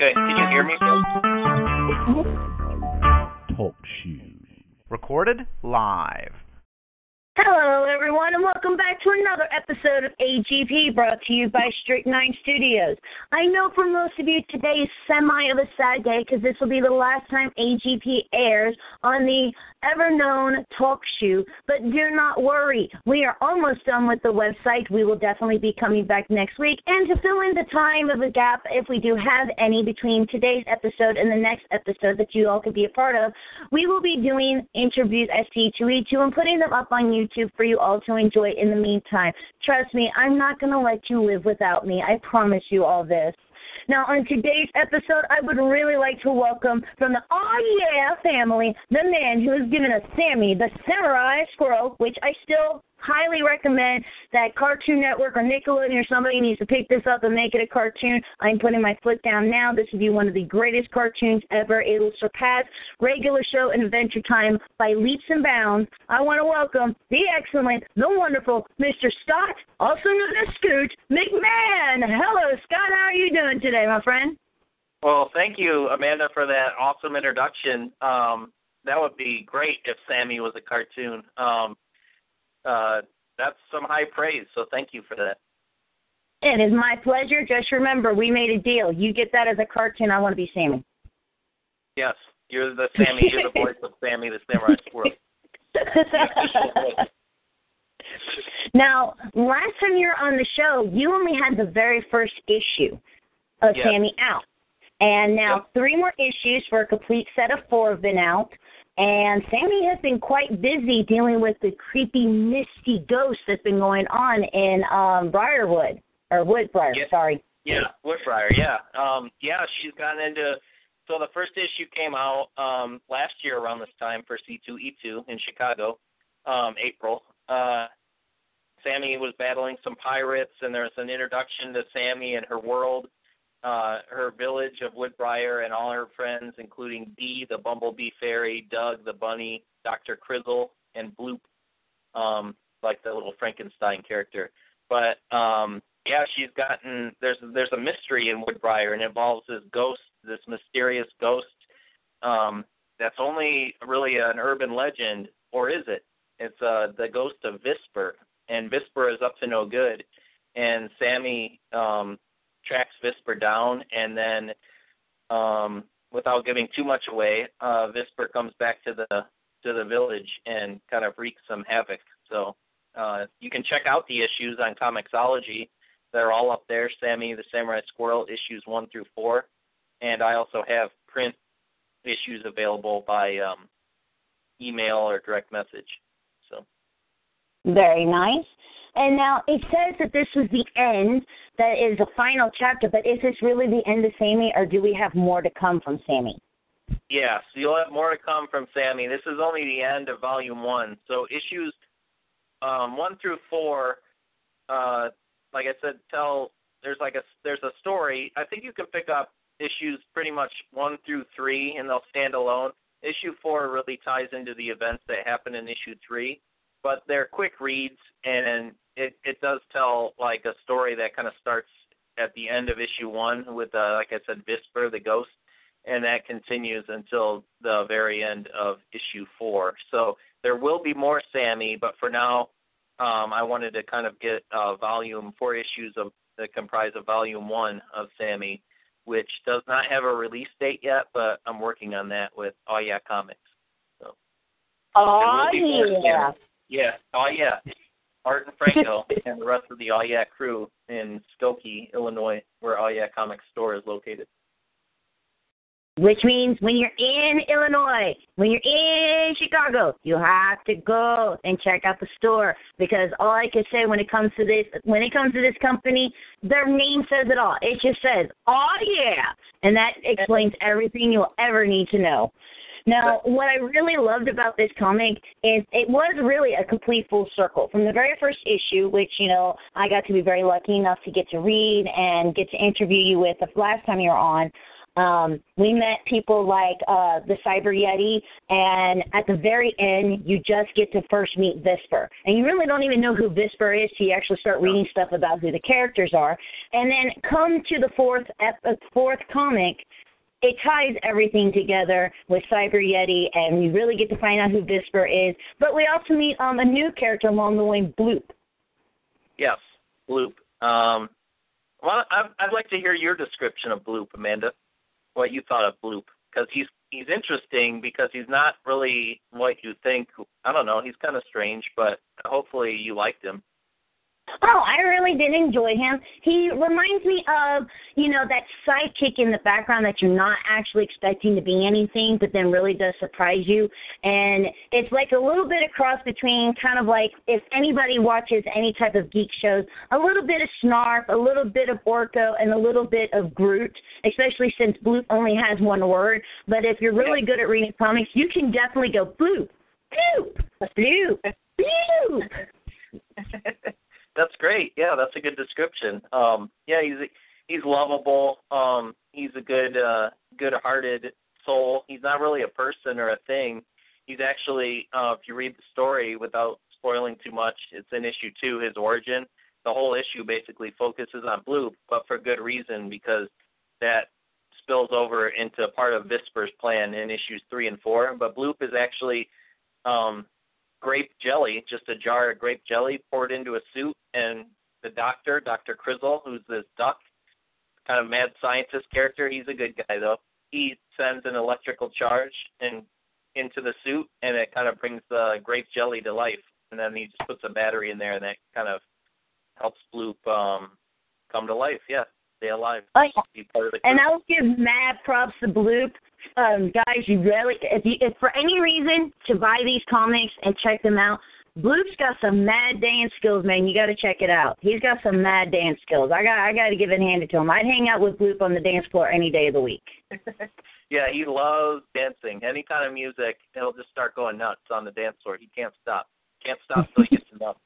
Okay, can you hear me, Phil? Talk shoes. Recorded live. Hello, everyone, and welcome back to another episode of AGP brought to you by Strict Nine Studios. I know for most of you today is semi of a sad day because this will be the last time AGP airs on the ever known talk show, but do not worry. We are almost done with the website. We will definitely be coming back next week. And to fill in the time of the gap, if we do have any between today's episode and the next episode that you all could be a part of, we will be doing interviews C2E2 and putting them up on YouTube for you all to enjoy in the meantime. Trust me, I'm not going to let you live without me. I promise you all this. Now, on today's episode, I would really like to welcome from the Oh Yeah family the man who has given us Sami the Samurai Squirrel, which I still highly recommend that Cartoon Network or Nickelodeon or somebody needs to pick this up and make it a cartoon. I'm putting my foot down now. This would be one of the greatest cartoons ever. It will surpass regular show and Adventure Time by leaps and bounds. I want to welcome the excellent, the wonderful Mr. Scott, also known as Scoot McMahon. Hello, Scott. How are you doing today, my friend? Well, thank you, Amanda, for that awesome introduction. Um, that would be great if Sami was a cartoon. Um, uh, that's some high praise. So thank you for that. It is my pleasure. Just remember, we made a deal. You get that as a cartoon. I want to be Sami. Yes, you're the Sami. you're the voice of Sami, the Samurai Squirrel. now, last time you were on the show, you only had the very first issue of yes. Sami out. And now yep. three more issues for a complete set of four have been out. And Sami has been quite busy dealing with the creepy, misty ghost that's been going on in um Briarwood or Woodbriar. Yeah. Sorry. Yeah, Woodbriar. Yeah, um, yeah. She's gotten into. So the first issue came out um, last year around this time for C2E2 in Chicago, um, April. Uh, Sami was battling some pirates, and there's an introduction to Sami and her world uh, her village of Woodbriar and all her friends, including Bee, the bumblebee fairy, Doug, the bunny, Dr. Crizzle, and Bloop, um, like the little Frankenstein character. But um, yeah, she's gotten there's there's a mystery in Woodbriar, and it involves this ghost, this mysterious ghost. Um, that's only really an urban legend, or is it? It's uh, the ghost of Visper, and Visper is up to no good. And Sami um, tracks Visper down, and then, um, without giving too much away, uh, Visper comes back to the to the village and kind of wreaks some havoc. So uh, you can check out the issues on Comixology. They're all up there. Sami the Samurai Squirrel issues one through four, and I also have print issues available by um, email or direct message. So very nice. And now it says that this was the end, that is the final chapter, but is this really the end of Sami, or do we have more to come from Sami? Yes, you'll have more to come from Sami. This is only the end of volume one. So issues um, one through four, uh, like I said, tell there's like a there's a story. I think you can pick up issues pretty much one through three, and they'll stand alone. Issue four really ties into the events that happen in issue three but they're quick reads, and it it does tell like a story that kind of starts at the end of issue one with, uh, like I said, Visper the ghost, and that continues until the very end of issue four. So there will be more Sami, but for now, um, I wanted to kind of get uh, volume four issues of that comprise of volume one of Sami, which does not have a release date yet, but I'm working on that with Oh Yeah Comics. So. Oh yeah. Yeah. Oh yeah. Art and Franco and the rest of the Yeah crew in Skokie, Illinois, where Yeah Comics store is located. which means when you're in Illinois, when you're in Chicago, you have to go and check out the store because all I can say when it comes to this, when it comes to this company, their name says it all. It just says, "Oh yeah," and that explains everything you'll ever need to know. Now, what I really loved about this comic is it was really a complete full circle. From the very first issue, which, you know, I got to be very lucky enough to get to read and get to interview you with the last time you were on, um, we met people like uh, the Cyber Yeti, and at the very end, you just get to first meet Visper. And you really don't even know who Visper is till you actually start reading stuff about who the characters are. And then come to the fourth, ep- fourth comic, it ties everything together with Cyber Yeti, and we really get to find out who Visper is. But we also meet um, a new character along the way, Bloop. Yes, Bloop. Um, well, I'd, I'd like to hear your description of Bloop, Amanda. What you thought of Bloop, because he's he's interesting because he's not really what you think. I don't know. He's kind of strange, but hopefully you liked him. Oh, I really did enjoy him. He reminds me of, you know, that sidekick in the background that you're not actually expecting to be anything, but then really does surprise you. And it's like a little bit of cross between kind of like if anybody watches any type of geek shows, a little bit of Snarf, a little bit of Orko, and a little bit of Groot, especially since Bloop only has one word. But if you're really good at reading comics, you can definitely go Bloop, Bloop, Bloop, Bloop. That's great. Yeah, that's a good description. Um, yeah, he's he's lovable. Um, he's a good uh, good-hearted soul. He's not really a person or a thing. He's actually, uh, if you read the story without spoiling too much, it's in issue two, his origin. The whole issue basically focuses on Bloop, but for good reason because that spills over into part of Visper's plan in issues three and four. But Bloop is actually um, grape jelly, just a jar of grape jelly poured into a suit, and the doctor, Dr. Crizzle, who's this duck, kind of mad scientist character, he's a good guy though. He sends an electrical charge and into the suit, and it kind of brings the grape jelly to life. And then he just puts a battery in there, and that kind of helps Bloop um, come to life. Yeah, stay alive. Oh, yeah. And I'll give mad props to Bloop um, guys, you really, if you, if for any reason to buy these comics and check them out, Bloop's got some mad dance skills, man. You got to check it out. He's got some mad dance skills. I got, I got to give it handed to him. I'd hang out with Bloop on the dance floor any day of the week. yeah, he loves dancing. Any kind of music, he'll just start going nuts on the dance floor. He can't stop. Can't stop till he gets enough.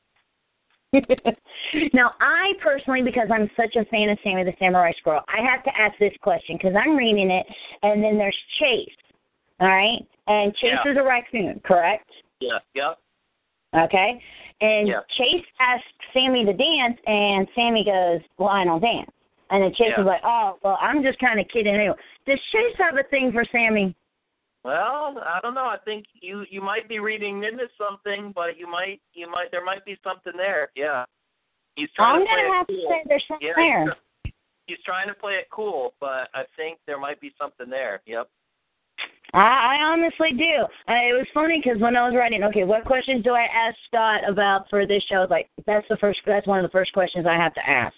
Now, I personally, because I'm such a fan of Sami the Samurai Squirrel, I have to ask this question because I'm reading it, and then there's Chase, all right? And Chase yeah. is a raccoon, correct? Yeah. Yep. Okay. And yeah. Chase asks Sami to dance, and Sami goes, "Well, I don't dance." And then Chase yeah. is like, "Oh, well, I'm just kind of kidding." Anyway, does Chase have a thing for Sami? Well, I don't know. I think you you might be reading into something, but you might you might there might be something there. Yeah. He's trying I'm to play gonna have cool. to say there's something yeah, there. He's, he's trying to play it cool, but I think there might be something there. Yep. I, I honestly do. Uh, it was funny because when I was writing, okay, what questions do I ask Scott about for this show? I was like, that's the first. That's one of the first questions I have to ask.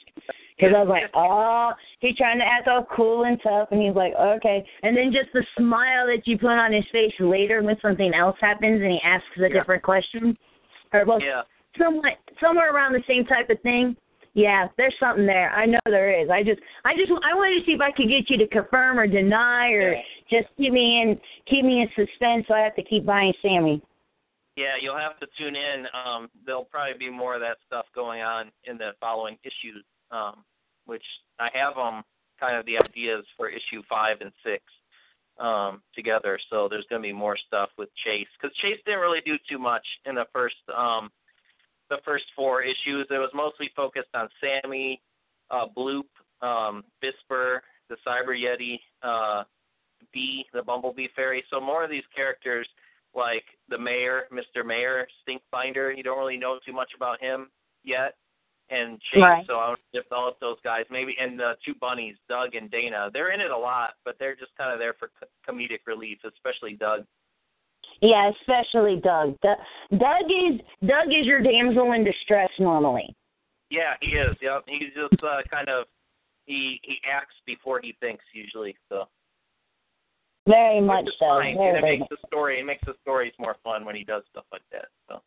Because I was like, oh, he's trying to act all cool and tough, and he's like, okay. And then just the smile that you put on his face later when something else happens and he asks a yeah. different question, or well, yeah. somewhat, somewhere around the same type of thing. Yeah, there's something there. I know there is. I just, I just, I wanted to see if I could get you to confirm or deny, or yeah. just keep me in, keep me in suspense. So I have to keep buying Sami. Yeah, you'll have to tune in. Um, there'll probably be more of that stuff going on in the following issues um, which I have them kind of the ideas for issue five and six um, together. So there's going to be more stuff with Chase because Chase didn't really do too much in the first um, the first four issues. It was mostly focused on Sami, uh, Bloop, um, Visper, the Cyber Yeti, uh, Bee, the Bumblebee Fairy. So more of these characters like the Mayor, Mr. Mayor, Stinkbinder. You don't really know too much about him yet and Chase. Right. So I would develop those guys maybe, and the two bunnies, Doug and Dana. They're in it a lot, but they're just kind of there for comedic relief, especially Doug. Yeah, especially Doug. Doug. Doug is Doug is your damsel in distress normally. Yeah, he is. Yep, he's just uh, kind of he he acts before he thinks usually. So. Very much so. Very, and it makes the story it makes the stories more fun when he does stuff like that. So.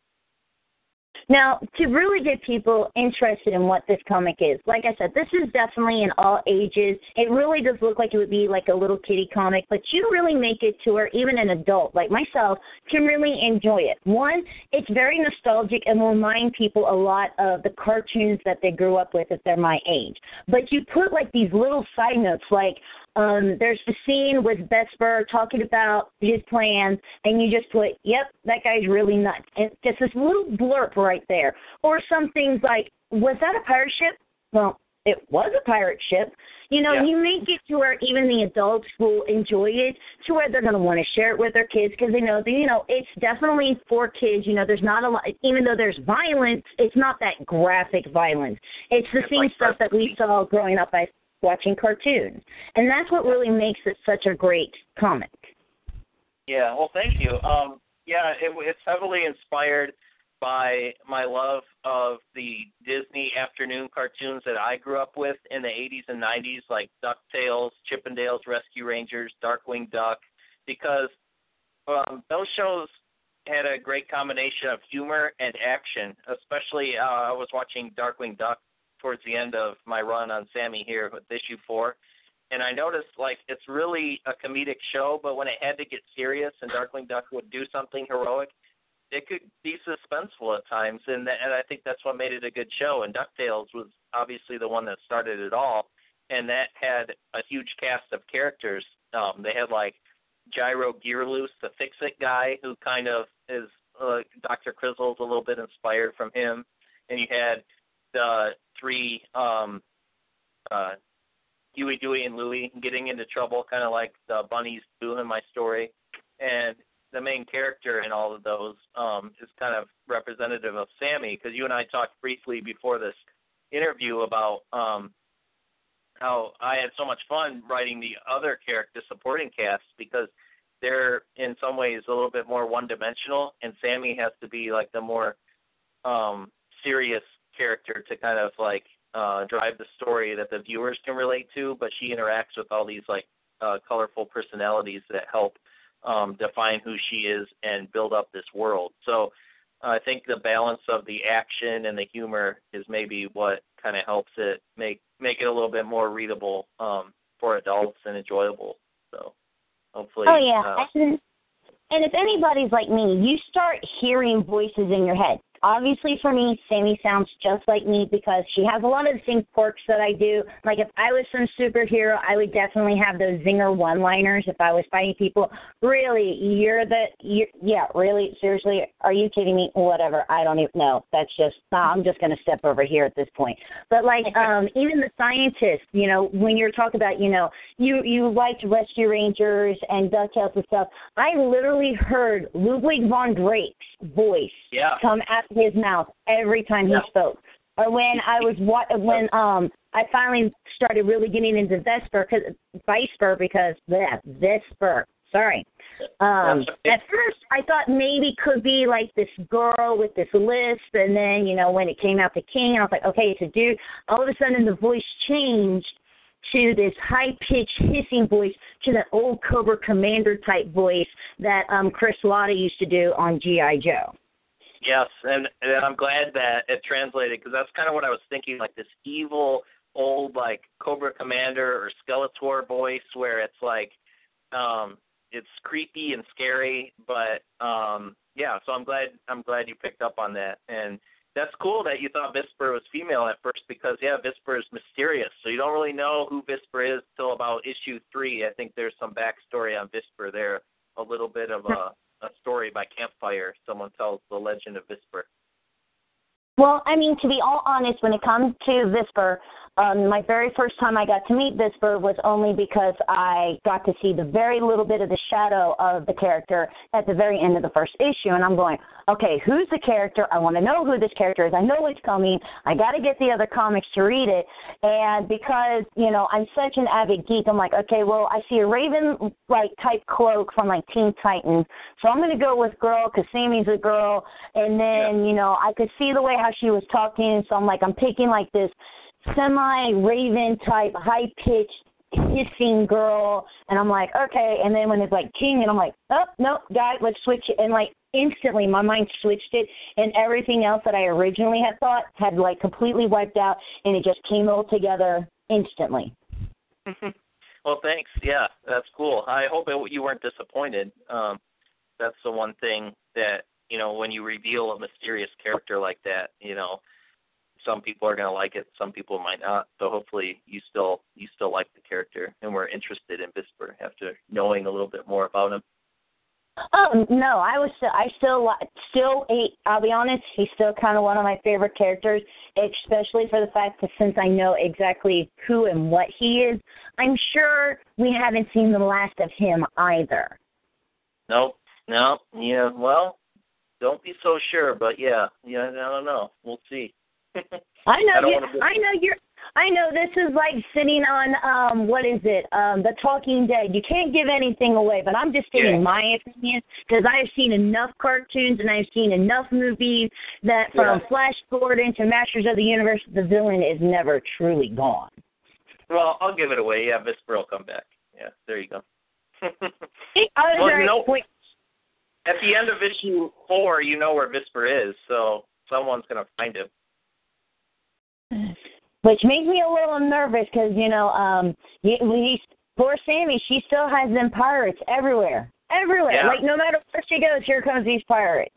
Now, to really get people interested in what this comic is, like I said, this is definitely in all ages. It really does look like it would be like a little kitty comic, but you really make it to where even an adult like myself can really enjoy it. One, it's very nostalgic and will remind people a lot of the cartoons that they grew up with if they're my age. But you put like these little side notes like, um, there's the scene with Vesper talking about his plans, and you just put, "Yep, that guy's really nuts," and just this little blurb right there. Or some things like, "Was that a pirate ship?" Well, it was a pirate ship. You know, Yeah. you make it to where even the adults will enjoy it, to where they're going to want to share it with their kids because they know that you know it's definitely for kids. You know, there's not a lot, even though there's violence, it's not that graphic violence. It's the It's same like stuff that we saw growing up by watching cartoons, and that's what really makes it such a great comic. Yeah, well, thank you. Um, yeah, it, it's heavily inspired by my love of the Disney afternoon cartoons that I grew up with in the 80s and 90s, like DuckTales, Chip 'n Dale Rescue Rangers, Darkwing Duck, because um, those shows had a great combination of humor and action. Especially, uh, I was watching Darkwing Duck towards the end of my run on Sami here with issue four, and I noticed like it's really a comedic show, but when it had to get serious and Darkwing Duck would do something heroic, it could be suspenseful at times, and th- and I think that's what made it a good show. And Ducktales was obviously the one that started it all, and that had a huge cast of characters. Um, they had like Gyro Gearloose, the Fix-It guy, who kind of is uh, Dr. Crizzle's a little bit inspired from him, and you had the three um, uh, Huey, Dewey, and Louie getting into trouble, kind of like the bunnies do in my story. And the main character in all of those um, is kind of representative of Sami, because you and I talked briefly before this interview about um, how I had so much fun writing the other character supporting cast because they're in some ways a little bit more one-dimensional, and Sami has to be like the more um, serious character to kind of like uh, drive the story that the viewers can relate to, but she interacts with all these like uh, colorful personalities that help um, define who she is and build up this world. So I think the balance of the action and the humor is maybe what kind of helps it make make it a little bit more readable um, for adults and enjoyable. So hopefully, Oh yeah, uh, and if anybody's like me, you start hearing voices in your head. Obviously, for me, Sami sounds just like me because she has a lot of the same quirks that I do. Like if I was some superhero, I would definitely have those zinger one-liners. If I was fighting people, really, you're the, you're, yeah, really, seriously, are you kidding me? Whatever, I don't even know. That's just, I'm just gonna step over here at this point. But like, um, even the scientists, you know, when you're talking about, you know, you you liked Rescue Rangers and DuckTales and stuff. I literally heard Ludwig von Drake's voice yeah, come of his mouth every time Yeah. he spoke. Or when I was what when um I finally started really getting into Vesper because Vesper because yeah, Vesper. Sorry. Um okay. at first I thought maybe could be like this girl with this lisp and then, you know, when it came out to King I was like, Okay, it's a dude. All of a sudden the voice changed to this high pitched hissing voice to that old Cobra Commander type voice that um Chris Latta used to do on G.I. Joe. Yes, and, and I'm glad that it translated because that's kind of what I was thinking, like this evil old like Cobra Commander or Skeletor voice, where it's like, um, it's creepy and scary, but um, yeah. So I'm glad I'm glad you picked up on that, and that's cool that you thought Visper was female at first because yeah, Visper is mysterious, so you don't really know who Visper is till about issue three. I think there's some backstory on Visper there, a little bit of a a story by campfire. Someone tells the legend of Visper. Well, I mean, to be all honest, when it comes to Visper, um, my very first time I got to meet this bird was only because I got to see the very little bit of the shadow of the character at the very end of the first issue. And I'm going, okay, who's the character? I want to know who this character is. I know it's coming. I got to get the other comics to read it. And because, you know, I'm such an avid geek, I'm like, okay, well, I see a Raven like type cloak from like Teen Titans. So I'm going to go with girl because Sami's a girl. And then, you know, I could see the way how she was talking. So I'm like, I'm picking like this semi Raven type, high pitched hissing girl, and I'm like, okay. And then when it's like king, and I'm like, oh no, guys, let's switch it. And like instantly, my mind switched it, and everything else that I originally had thought had like completely wiped out, and it just came all together instantly. well, thanks. Yeah, that's cool. I hope it, you weren't disappointed. Um, that's the one thing that you know when you reveal a mysterious character like that, you know some people are going to like it, some people might not. So hopefully you still you still like the character and we're interested in Visper after knowing a little bit more about him. Um, no, I was still, I still still he, I'll be honest, he's still kind of one of my favorite characters, especially for the fact that since I know exactly who and what he is, I'm sure we haven't seen the last of him either. Nope. No. Yeah. Well, don't be so sure, but yeah. Yeah. I don't know. We'll see. I know I you. I know you're. I know this is like sitting on um what is it? Um The Talking Dead. You can't give anything away, but I'm just stating yeah. my opinion because I've seen enough cartoons and I've seen enough movies that from yeah. Flash Gordon to Masters of the Universe, the villain is never truly gone. Well, I'll give it away. Yeah, Visper will come back. Yeah, there you go. well, at the end of issue four, you know where Visper is, so someone's gonna find him which makes me a little nervous because you know, um, he, poor Sami, she still has them pirates everywhere, everywhere. Yeah. Like no matter where she goes, here comes these pirates.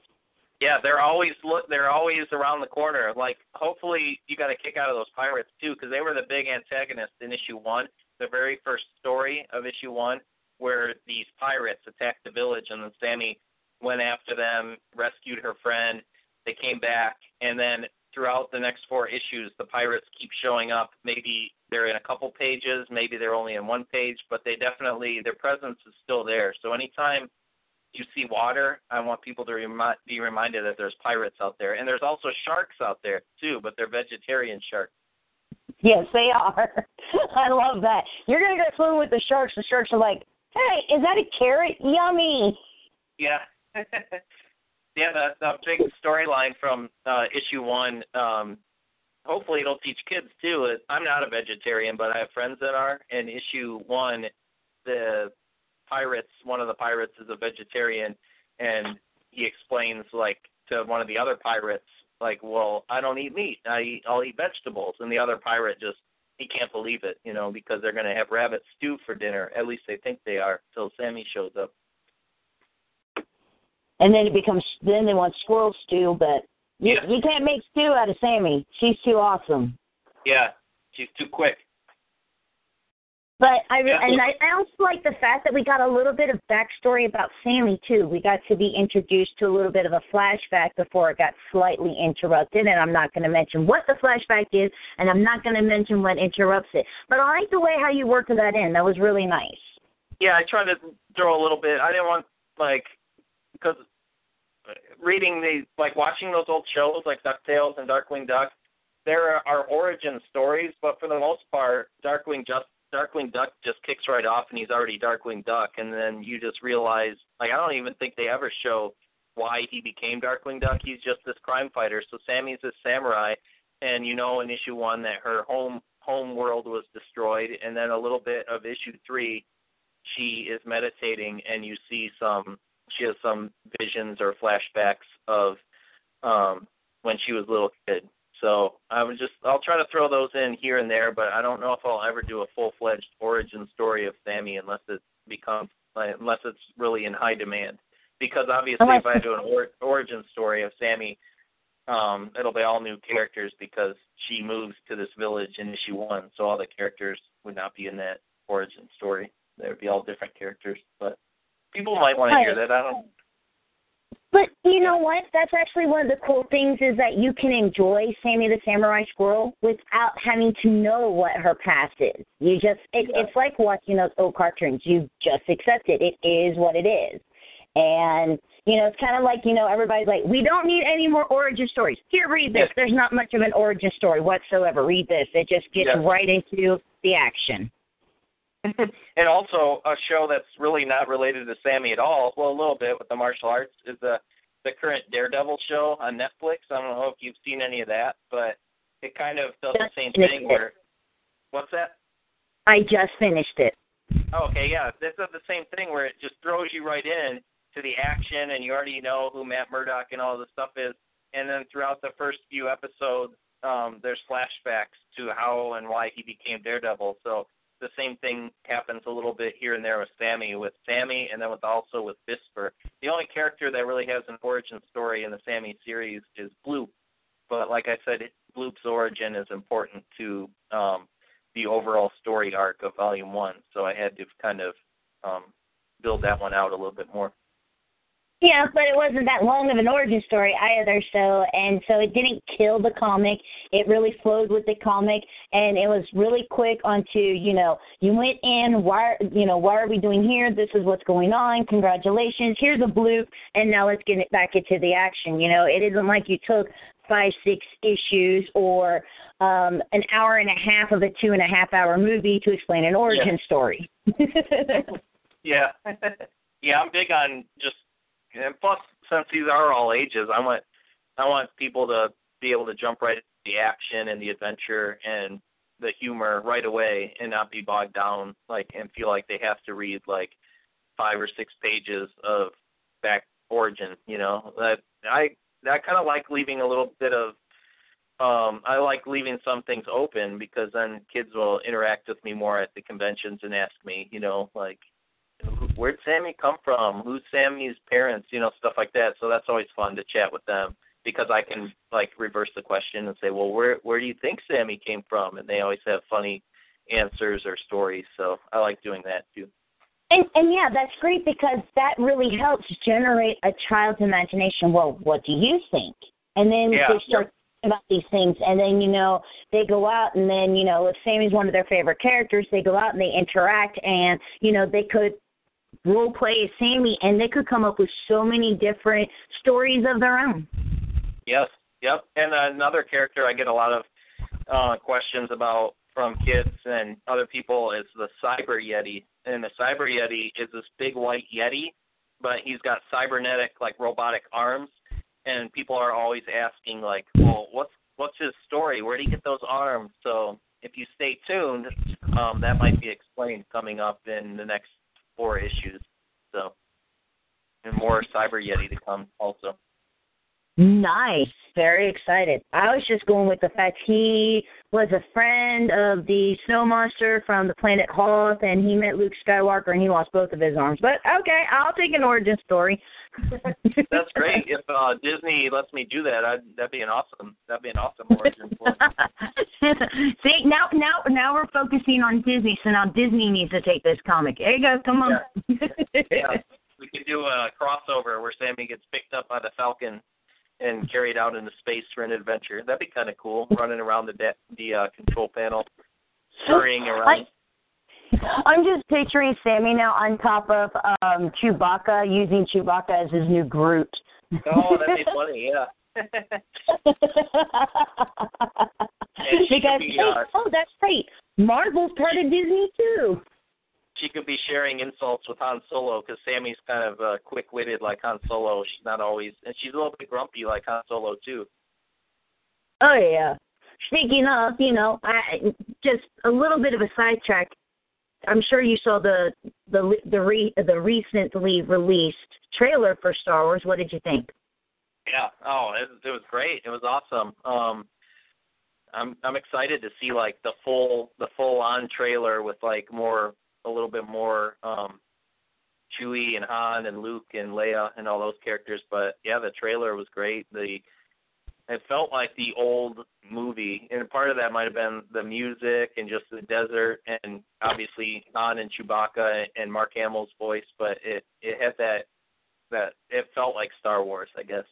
Yeah, they're always look. They're always around the corner. Like, hopefully, you got a kick out of those pirates too, because they were the big antagonists in issue one, the very first story of issue one, where these pirates attacked the village, and then Sami went after them, rescued her friend. They came back, and then throughout the next four issues, the pirates keep showing up. Maybe they're in a couple pages, maybe they're only in one page, but they definitely their presence is still there. So anytime you see water, I want people to remi- be reminded that there's pirates out there, and there's also sharks out there too, but they're vegetarian sharks. Yes, they are. I love that. You're gonna go swimming with the sharks. The sharks are like, "Hey, is that a carrot? Yummy." Yeah. yeah, the, the big storyline from uh, issue one. Um, hopefully, it'll teach kids too. I'm not a vegetarian, but I have friends that are. In issue one, the pirates, one of the pirates is a vegetarian, and he explains like to one of the other pirates, like, "Well, I don't eat meat. I eat, I'll eat vegetables." And the other pirate just he can't believe it, you know, because they're going to have rabbit stew for dinner. At least they think they are. Till Sami shows up and then it becomes then they want squirrel stew, but you, yeah. you can't make stew out of Sami. She's too awesome. Yeah, she's too quick. But I and I, I also like the fact that we got a little bit of backstory about Sami too. We got to be introduced to a little bit of a flashback before it got slightly interrupted, and I'm not going to mention what the flashback is, and I'm not going to mention what interrupts it. But I like the way how you worked that in. That was really nice. Yeah, I tried to throw a little bit. I didn't want like because reading the like watching those old shows like DuckTales and Darkwing Duck, there are origin stories, but for the most part, Darkwing just Darkwing Duck just kicks right off and he's already Darkwing Duck, and then you just realize like I don't even think they ever show why he became Darkwing Duck. He's just this crime fighter. So Sami's this samurai, and you know in issue one that her home home world was destroyed, and then a little bit of issue three, she is meditating, and you see some she has some visions or flashbacks of um when she was a little kid. So I would just I'll try to throw those in here and there, but I don't know if I'll ever do a full fledged origin story of Sami unless it becomes unless it's really in high demand. Because obviously, if I do an or, origin story of Sami, um, it'll be all new characters because she moves to this village in issue one, so all the characters would not be in that origin story. They would be all different characters, but People might want to hear that. I don't. But you know what? That's actually one of the cool things is that you can enjoy Sami the Samurai Squirrel without having to know what her past is. You just it, yeah. it's like watching those old cartoons. You just accept it. It is what it is. And you know, it's kind of like you know everybody's like, we don't need any more origin stories. Here, read this. There's not much of an origin story whatsoever. Read this. It just gets yeah. right into the action. and also a show that's really not related to Sami at all. Well, a little bit with the martial arts is the the current Daredevil show on Netflix. I don't know if you've seen any of that, but it kind of does the same thing where. What's that? I just finished it. Oh, Okay, yeah, this is the same thing where it just throws you right in to the action, and you already know who Matt Murdock and all this stuff is. And then throughout the first few episodes, um, there's flashbacks to how and why he became Daredevil. So the same thing happens a little bit here and there with Sami, with Sami, and then with also with Visper. The only character that really has an origin story in the Sami series is Bloop. But like I said, Bloop's origin is important to um, the overall story arc of Volume One. So I had to kind of um, build that one out a little bit more. Yeah, but it wasn't that long of an origin story either. So and so it didn't kill the comic. It really flowed with the comic, and it was really quick onto you know you went in. Why you know why are we doing here? This is what's going on. Congratulations. Here's a bloop, and now let's get it back into the action. You know, it isn't like you took five six issues or um an hour and a half of a two and a half hour movie to explain an origin yeah. story. yeah. yeah, I'm big on just and plus, since these are all ages, I want I want people to be able to jump right into the action and the adventure and the humor right away and not be bogged down like and feel like they have to read like five or six pages of back origin. You know, that I I kind of like leaving a little bit of um I like leaving some things open because then kids will interact with me more at the conventions and ask me, you know, like where'd Sami come from? Who's Sami's parents? You know, stuff like that. So that's always fun to chat with them because I can like reverse the question and say, well, where where do you think Sami came from? And they always have funny answers or stories. So I like doing that too. And and yeah, that's great because that really helps generate a child's imagination. Well, what do you think? And then yeah. they start about these things and then you know they go out and then you know if Sami's one of their favorite characters they go out and they interact and you know they could role play as Sami, and they could come up with so many different stories of their own. Yes, yep. And another character I get a lot of uh, questions about from kids and other people is the Cyber Yeti. And the Cyber Yeti is this big white Yeti, but he's got cybernetic, like robotic arms. And people are always asking, like, well, what's what's his story? Where did he get those arms? So if you stay tuned, um, that might be explained coming up in the next four issues. So, and more Cyber Yeti to come also. Nice. Very excited. I was just going with the fact he was a friend of the snow monster from the planet Hoth, and he met Luke Skywalker, and he lost both of his arms. But okay, I'll take an origin story. That's great. If uh, Disney lets me do that, I'd, that'd be an awesome. That'd be an awesome origin story. See, now, now, now we're focusing on Disney. So now Disney needs to take this comic. There you go. Come on. Yeah. yeah. We could do a crossover where Sami gets picked up by the Falcon and carried out into space for an adventure. That'd be kind of cool, running around the de- the uh, control panel, scurrying around. I, am just picturing Sami now on top of um Chewbacca, using Chewbacca as his new Groot. Oh, that'd be funny, yeah. because be, uh, oh, that's great. Marvel's part of Disney too she could be sharing insults with Han Solo because Sami's kind of uh, quick-witted like Han Solo. She's not always, and she's a little bit grumpy like Han Solo too. Oh yeah. Speaking of, you know, I just a little bit of a sidetrack. I'm sure you saw the the the re, the recently released trailer for Star Wars. What did you think? Yeah. Oh, it, it was great. It was awesome. Um, I'm I'm excited to see like the full the full on trailer with like more a little bit more um Chewie and Han and Luke and Leia and all those characters. But yeah, the trailer was great. The it felt like the old movie, and part of that might have been the music and just the desert, and obviously Han and Chewbacca and Mark Hamill's voice. But it it had that that it felt like Star Wars, I guess.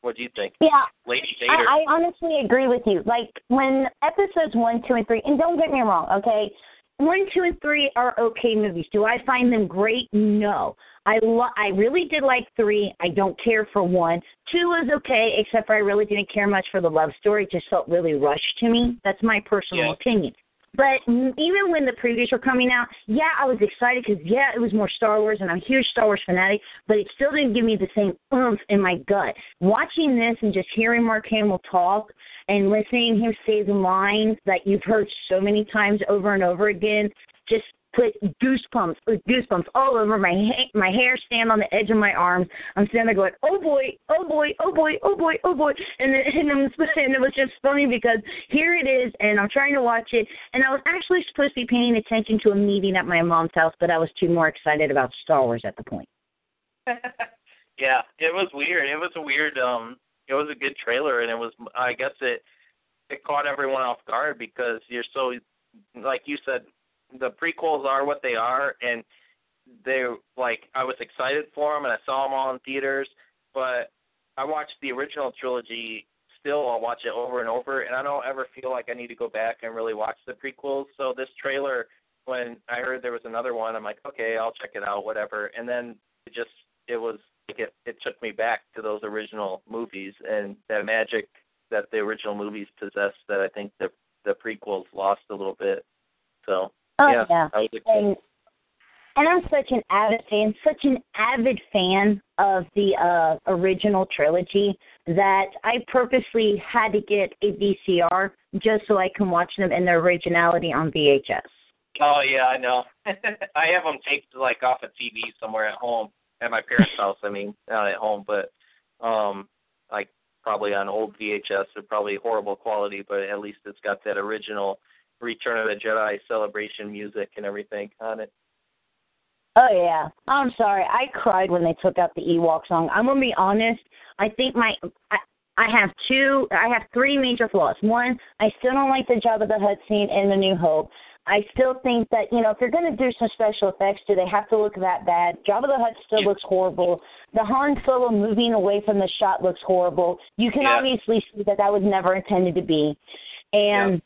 What do you think? Yeah, Lady Vader. I, I honestly agree with you. Like when episodes one, two, and three, and don't get me wrong, okay, one, two, and three are okay movies. Do I find them great? No. I lo- I really did like three. I don't care for one. Two was okay, except for I really didn't care much for the love story. It just felt really rushed to me. That's my personal yeah. opinion. But even when the previews were coming out, yeah, I was excited because yeah, it was more Star Wars, and I'm a huge Star Wars fanatic. But it still didn't give me the same oomph in my gut. Watching this and just hearing Mark Hamill talk and listening him say the lines that you've heard so many times over and over again just put goosebumps, goosebumps all over my ha- my hair, stand on the edge of my arms. I'm standing there going, oh boy, oh boy, oh boy, oh boy, oh boy, and then, and, it was, and it was just funny because here it is, and I'm trying to watch it, and I was actually supposed to be paying attention to a meeting at my mom's house, but I was too more excited about Star Wars at the point. yeah, it was weird. It was a weird. um It was a good trailer, and it was. I guess it it caught everyone off guard because you're so, like you said, the prequels are what they are, and they like I was excited for them, and I saw them all in theaters. But I watched the original trilogy. Still, I'll watch it over and over, and I don't ever feel like I need to go back and really watch the prequels. So this trailer, when I heard there was another one, I'm like, okay, I'll check it out, whatever. And then it just it was like it it took me back to those original movies and that magic that the original movies possessed that I think the the prequels lost a little bit. So Oh yeah, yeah. I was and and I'm such an avid fan, such an avid fan of the uh original trilogy that I purposely had to get a VCR just so I can watch them in their originality on VHS. Oh yeah, I know. I have them taped like off a TV somewhere at home at my parents' house. I mean, not at home, but um, like probably on old VHS. They're probably horrible quality, but at least it's got that original Return of the Jedi celebration music and everything on it. Oh yeah, I'm sorry. I cried when they took out the Ewok song. I'm gonna be honest. I think my I, I have two. I have three major flaws. One, I still don't like the Jabba the Hutt scene in The New Hope. I still think that you know if they're going to do some special effects, do they have to look that bad? Jabba the Hutt still looks horrible. The Han Solo moving away from the shot looks horrible. You can Yeah. obviously see that that was never intended to be. And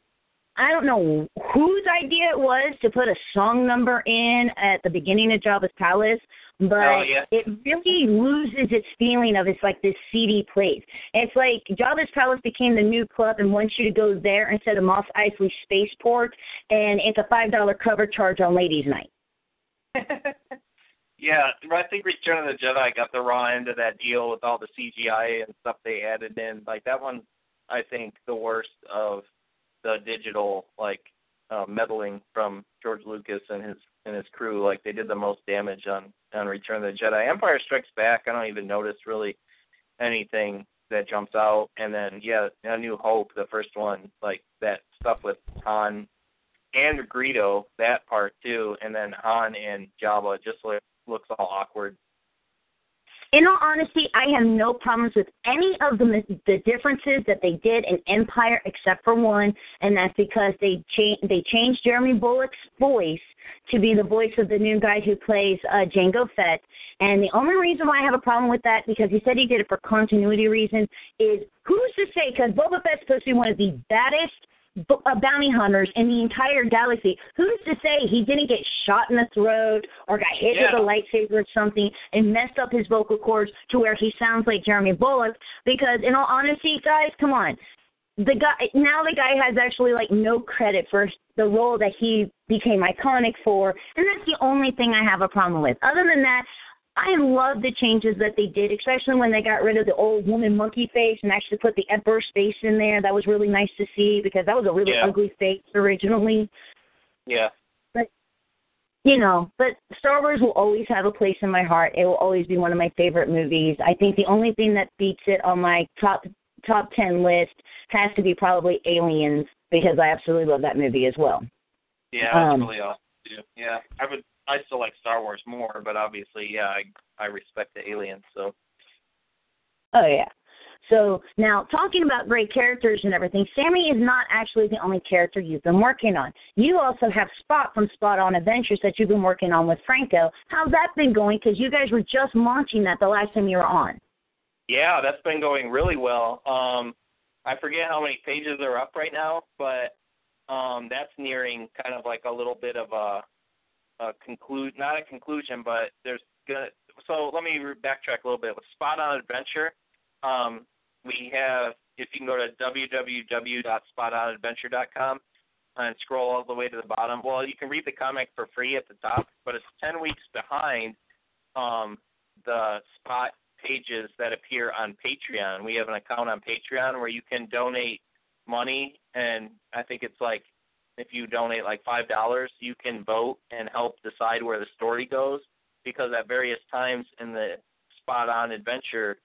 I don't know whose idea it was to put a song number in at the beginning of Jabba's palace, but Oh, yeah. it really loses its feeling of it's like this seedy place. It's like Jabba's palace became the new club and wants you to go there instead of Mos Eisley Spaceport, and it's a five dollar cover charge on Ladies' Night. yeah, I think Return of the Jedi got the raw end of that deal with all the CGI and stuff they added in. Like that one, I think the worst of the digital like uh, meddling from George Lucas and his and his crew. Like they did the most damage on on Return of the Jedi. Empire Strikes Back, I don't even notice really anything that jumps out. And then yeah, A New Hope, the first one, like that stuff with Han and Greedo, that part too, and then Han and Jabba just look, looks all awkward. In all honesty, I have no problems with any of the the differences that they did in Empire, except for one, and that's because they cha- they changed Jeremy Bulloch's voice to be the voice of the new guy who plays uh, Jango Fett. And the only reason why I have a problem with that, because he said he did it for continuity reasons, is who's to say? Because Boba Fett's supposed to be one of the baddest Uh, bounty hunters in the entire galaxy. Who's to say he didn't get shot in the throat or got hit Yeah. with a lightsaber or something and messed up his vocal cords to where he sounds like Jeremy Bulloch? Because in all honesty, guys, come on. The guy now the guy has actually like no credit for the role that he became iconic for, and that's the only thing I have a problem with. Other than that, I love the changes that they did, especially when they got rid of the old woman monkey face and actually put the Emperor's face in there. That was really nice to see because that was a really Yeah. ugly face originally. Yeah. But you know, but Star Wars will always have a place in my heart. It will always be one of my favorite movies. I think the only thing that beats it on my top top ten list has to be probably Aliens because I absolutely love that movie as well. Yeah, that's Um, really awesome too. Yeah, I would. I still like Star Wars more, but obviously, yeah, I I respect the aliens. So Oh yeah. So now talking about great characters and everything, Sammy is not actually the only character you've been working on. You also have Spot from Spot on Adventures that you've been working on with Franco. How's that been going? Because you guys were just launching that the last time you were on. yeah, that's been going really well. Um, I forget how many pages are up right now, but um, that's nearing kind of like a little bit of a, a conclude, not a conclusion, but there's gonna. So let me backtrack a little bit. With Spot on Adventure, um, we have if you can go to www.spotonadventure.com and scroll all the way to the bottom. Well, you can read the comic for free at the top, but it's ten weeks behind um, the Spot pages that appear on Patreon. We have an account on Patreon where you can donate money, and I think it's like if you donate like five dollars, you can vote and help decide where the story goes. Because at various times in the Spot On Adventure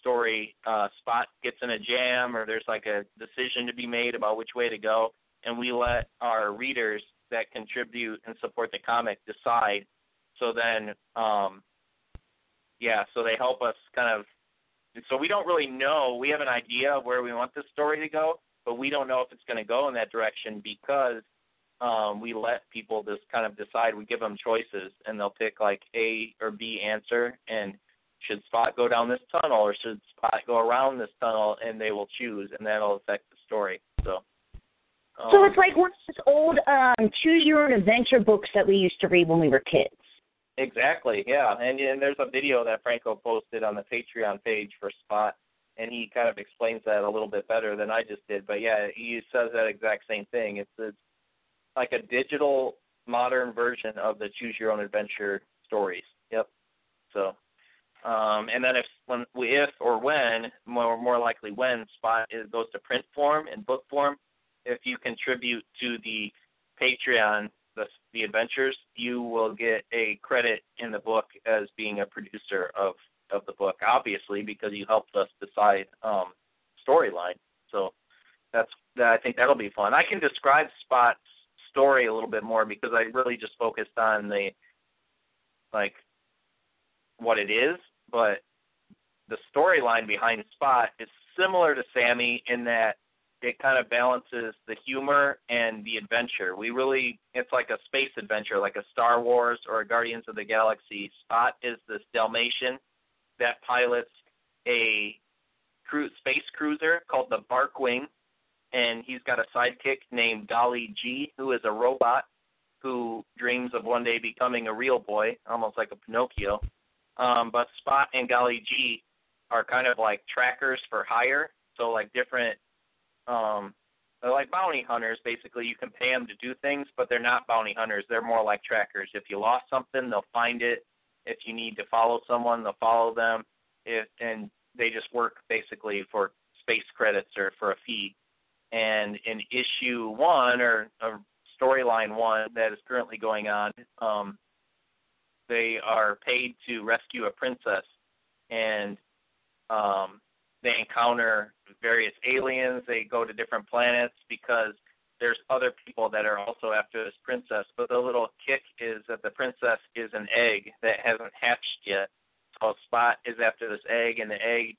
story, uh, Spot gets in a jam or there's like a decision to be made about which way to go, and we let our readers that contribute and support the comic decide. So then, um, yeah, so they help us kind of. So we don't really know. We have an idea of where we want the story to go, but we don't know if it's going to go in that direction because um, we let people just kind of decide. We give them choices, and they'll pick like A or B answer, and should Spot go down this tunnel or should Spot go around this tunnel, and they will choose, and that'll affect the story. So. Um, so it's like one of those old um, choose your own adventure books that we used to read when we were kids. Exactly, yeah, and and there's a video that Franco posted on the Patreon page for Spot, and he kind of explains that a little bit better than I just did. But yeah, he says that exact same thing. It's it's like a digital modern version of the Choose Your Own Adventure stories. Yep. So, um, and then if when if or when more more likely when Spot is, goes to print form and book form, if you contribute to the Patreon the the adventures, you will get a credit in the book as being a producer of of the book, obviously because you helped us decide um, storyline. So that's that. I think that'll be fun. I can describe Spot's story a little bit more because I really just focused on the like what it is, but the storyline behind Spot is similar to Sami in that it kind of balances the humor and the adventure. We really, it's like a space adventure, like a Star Wars or a Guardians of the Galaxy. Spot is this Dalmatian that pilots a cru- space cruiser called the Barkwing, and he's got a sidekick named Golly G, who is a robot who dreams of one day becoming a real boy, almost like a Pinocchio. Um, but Spot and Golly G are kind of like trackers for hire, so like different um, they're like bounty hunters. Basically, you can pay them to do things, but they're not bounty hunters. They're more like trackers. If you lost something, they'll find it. If you need to follow someone, they'll follow them. If and they just work basically for space credits or for a fee. And in issue one or, or storyline one that is currently going on, um, they are paid to rescue a princess, and um, they encounter various aliens. They go to different planets because there's other people that are also after this princess. But the little kick is that the princess is an egg that hasn't hatched yet. So Spot is after this egg, and the egg,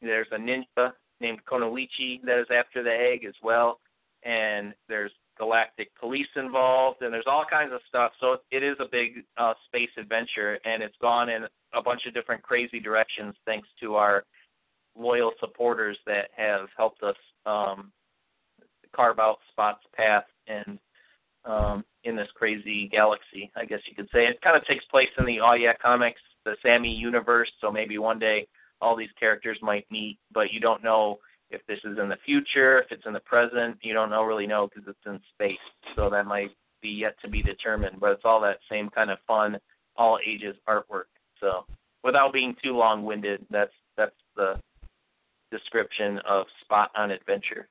there's a ninja named Kunoichi that is after the egg as well. And there's galactic police involved, and there's all kinds of stuff. So it is a big uh, space adventure, and it's gone in a bunch of different crazy directions thanks to our loyal supporters that have helped us um, carve out Spot's path and um, in this crazy galaxy, I guess you could say. It kind of takes place in the Oh Yeah comics, the Sami universe. So maybe one day all these characters might meet, but you don't know if this is in the future, if it's in the present. You don't know really know because it's in space. So that might be yet to be determined. But it's all that same kind of fun, all ages artwork. So without being too long-winded, that's that's the description of Spot on Adventure.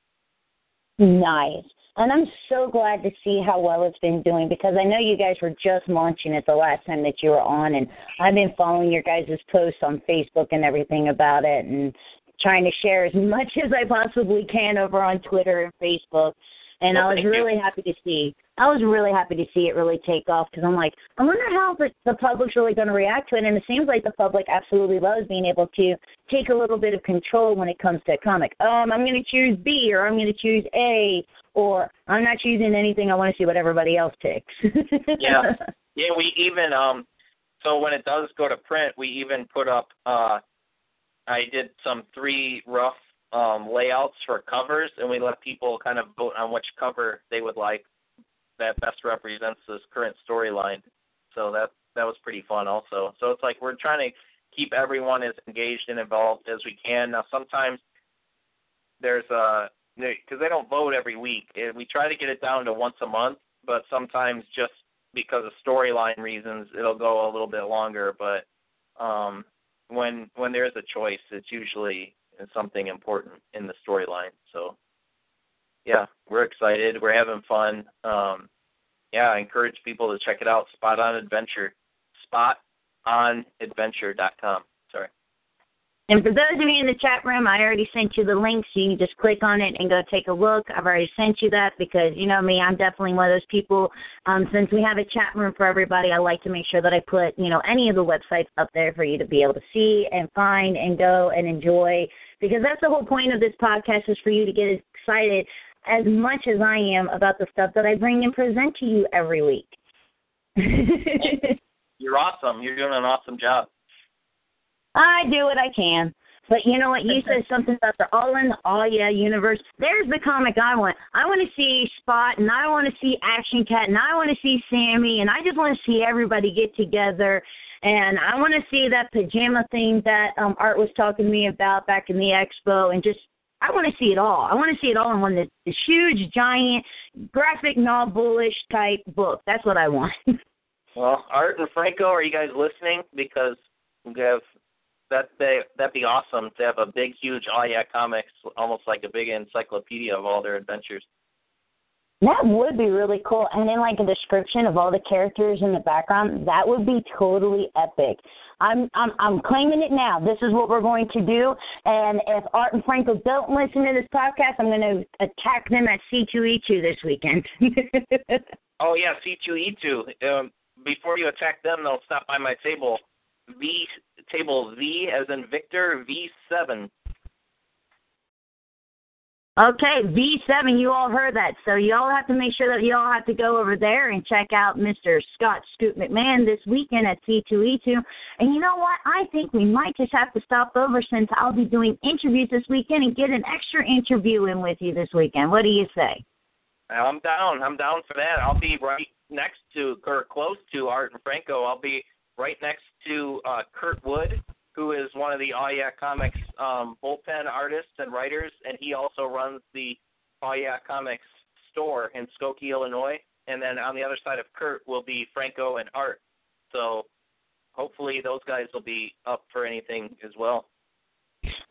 Nice. And I'm so glad to see how well it's been doing because I know you guys were just launching it the last time that you were on, and I've been following your guys' posts on Facebook and everything about it and trying to share as much as I possibly can over on Twitter and Facebook. And well, I was really you. happy to see I was really happy to see it really take off because I'm like, I wonder how the, public's really going to react to it. And it seems like the public absolutely loves being able to take a little bit of control when it comes to a comic. Um, I'm going to choose B or I'm going to choose A or I'm not choosing anything. I want to see what everybody else picks. yeah, yeah. We even um, so when it does go to print, we even put up. uh I did some three rough um, layouts for covers, and we let people kind of vote on which cover they would like that best represents this current storyline. So that that was pretty fun also. So it's like we're trying to keep everyone as engaged and involved as we can. Now sometimes there's a because they don't vote every week. We try to get it down to once a month, but sometimes just because of storyline reasons, it'll go a little bit longer. But um, when when there's a choice, it's usually something important in the storyline. So yeah, we're excited. We're having fun. Um, yeah, I encourage people to check it out. Spot on Adventure, spotonadventure.com. Sorry. And for those of you in the chat room, I already sent you the link, so you can just click on it and go take a look. I've already sent you that because you know me, I'm definitely one of those people. Um, since we have a chat room for everybody, I like to make sure that I put you know any of the websites up there for you to be able to see and find and go and enjoy. Because that's the whole point of this podcast is for you to get excited as much as I am about the stuff that I bring and present to you every week. You're awesome. You're doing an awesome job. I do what I can. But you know what? You said something about the all in the Aw Yeah universe. There's the comic I want. I want to see Spot, and I want to see Action Cat, and I want to see Sami, and I just want to see everybody get together. And I want to see that pajama thing that um Art was talking to me about back in the expo, and just I want to see it all. I want to see it all in one this, this huge, giant, graphic novelish type book. That's what I want. well, Art and Franco, are you guys listening? Because we have that they that'd be awesome to have a big, huge Oh Yeah comics, almost like a big encyclopedia of all their adventures. That would be really cool. And then like a description of all the characters in the background, that would be totally epic. I'm I'm I'm claiming it now. This is what we're going to do. And if Art and Franco don't listen to this podcast, I'm going to attack them at C2E2 this weekend. oh yeah, C2E2. Um, before you attack them, they'll stop by my table. V table V as in Victor V7. Okay, V7, you all heard that. So you all have to make sure that you all have to go over there and check out Mr. Scott Scoot McMahon this weekend at C2E2. And you know what? I think we might just have to stop over since I'll be doing interviews this weekend and get an extra interview in with you this weekend. What do you say? I'm down. I'm down for that. I'll be right next to, or close to Art and Franco. I'll be right next to uh, Kurt Wood who is one of the Oh Yeah Comics um, bullpen artists and writers, and he also runs the Oh Yeah Comics store in Skokie, Illinois. And then on the other side of Kurt will be Franco and Art. So hopefully those guys will be up for anything as well.